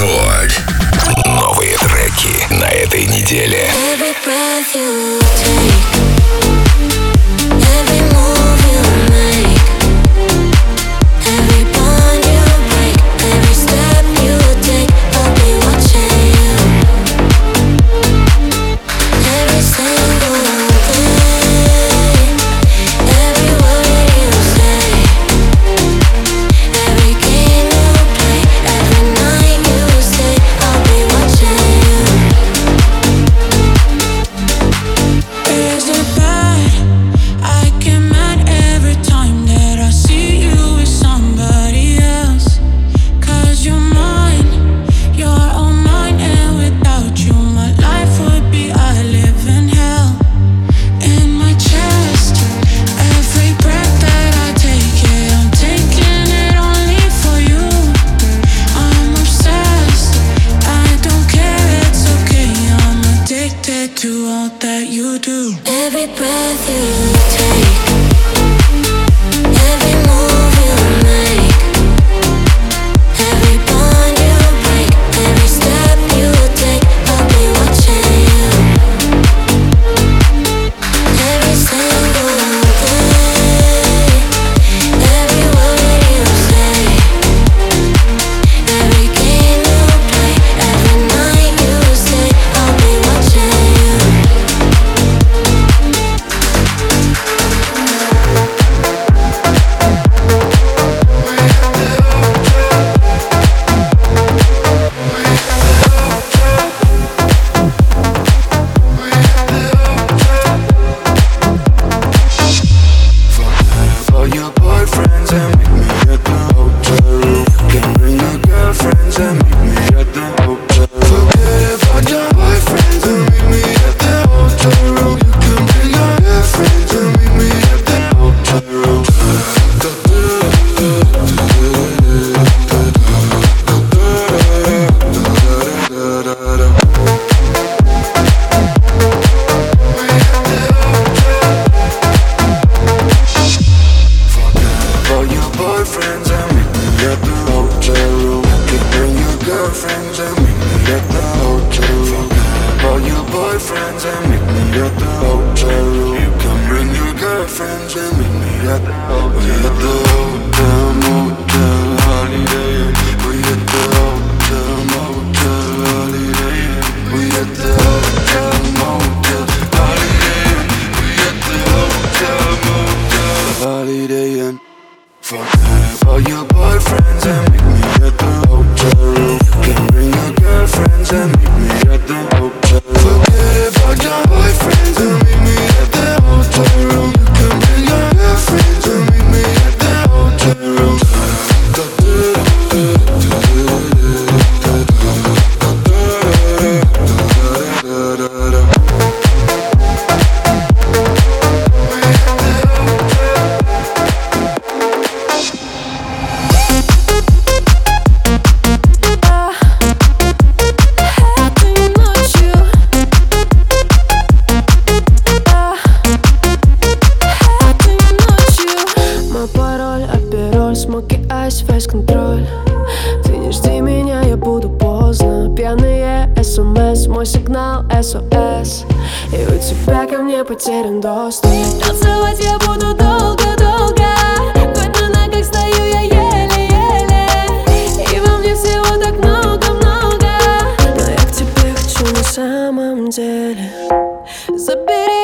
Рекорд. Новые треки на этой неделе. Every breath you take Every breath you take. now So you can bring your girlfriends and meet me at the hotel We at the hotel, motel, holiday We at the hotel, motel, holiday We at the hotel, motel, holiday We at the hotel, motel, holiday Fuck all your boyfriends and meet me. Потерян доступ. Танцевать я буду долго-долго. Хоть на ногах стою я еле-еле. И во мне всего так много-много. Но я к тебе хочу на самом деле. Забери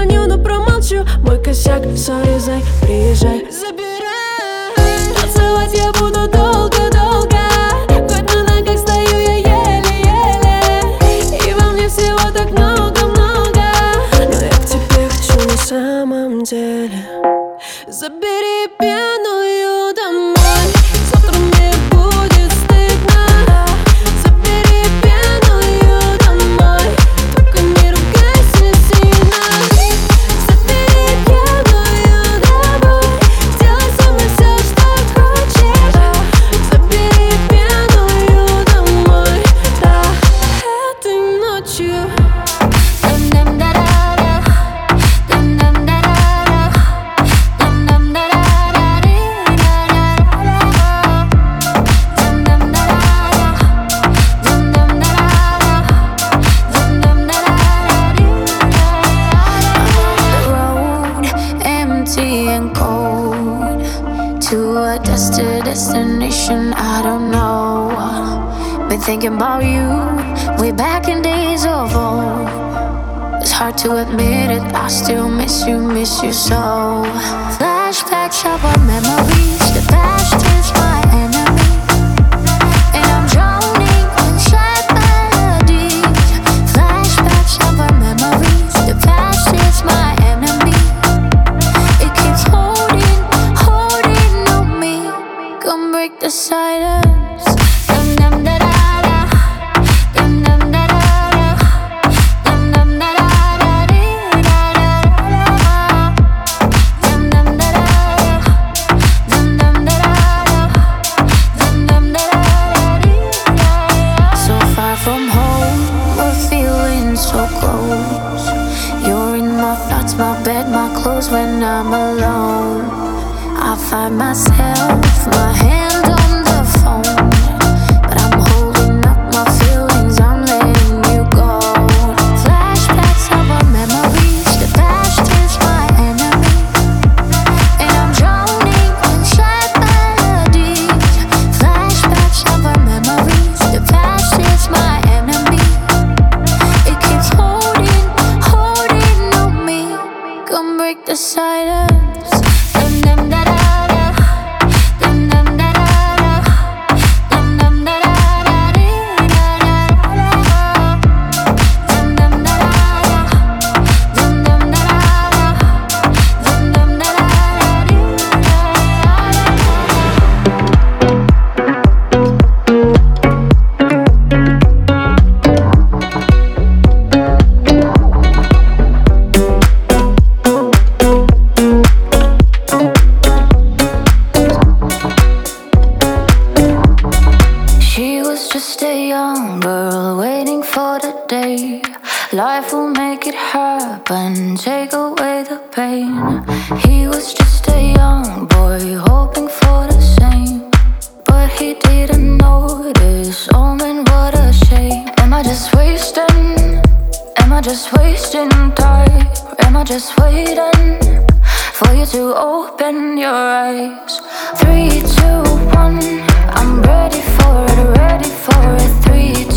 позвоню, но промолчу. Мой косяк, сори, зай, приезжай. Забирай. Танцевать я буду долго-долго Хоть на ногах стою я еле-еле. И во мне всего так много-много. Но я к тебе хочу на самом деле. Забери пену I don't know. Been thinking about you way back in days of old. It's hard to admit it, I still miss you, miss you so. Flashbacks of our memories. thoughts, my bed, my clothes when I'm alone. I find myself, my hand on the phone. just wasting time? Am I just waiting for you to open your eyes? Three, two, one. I'm ready for it, ready for it. Three,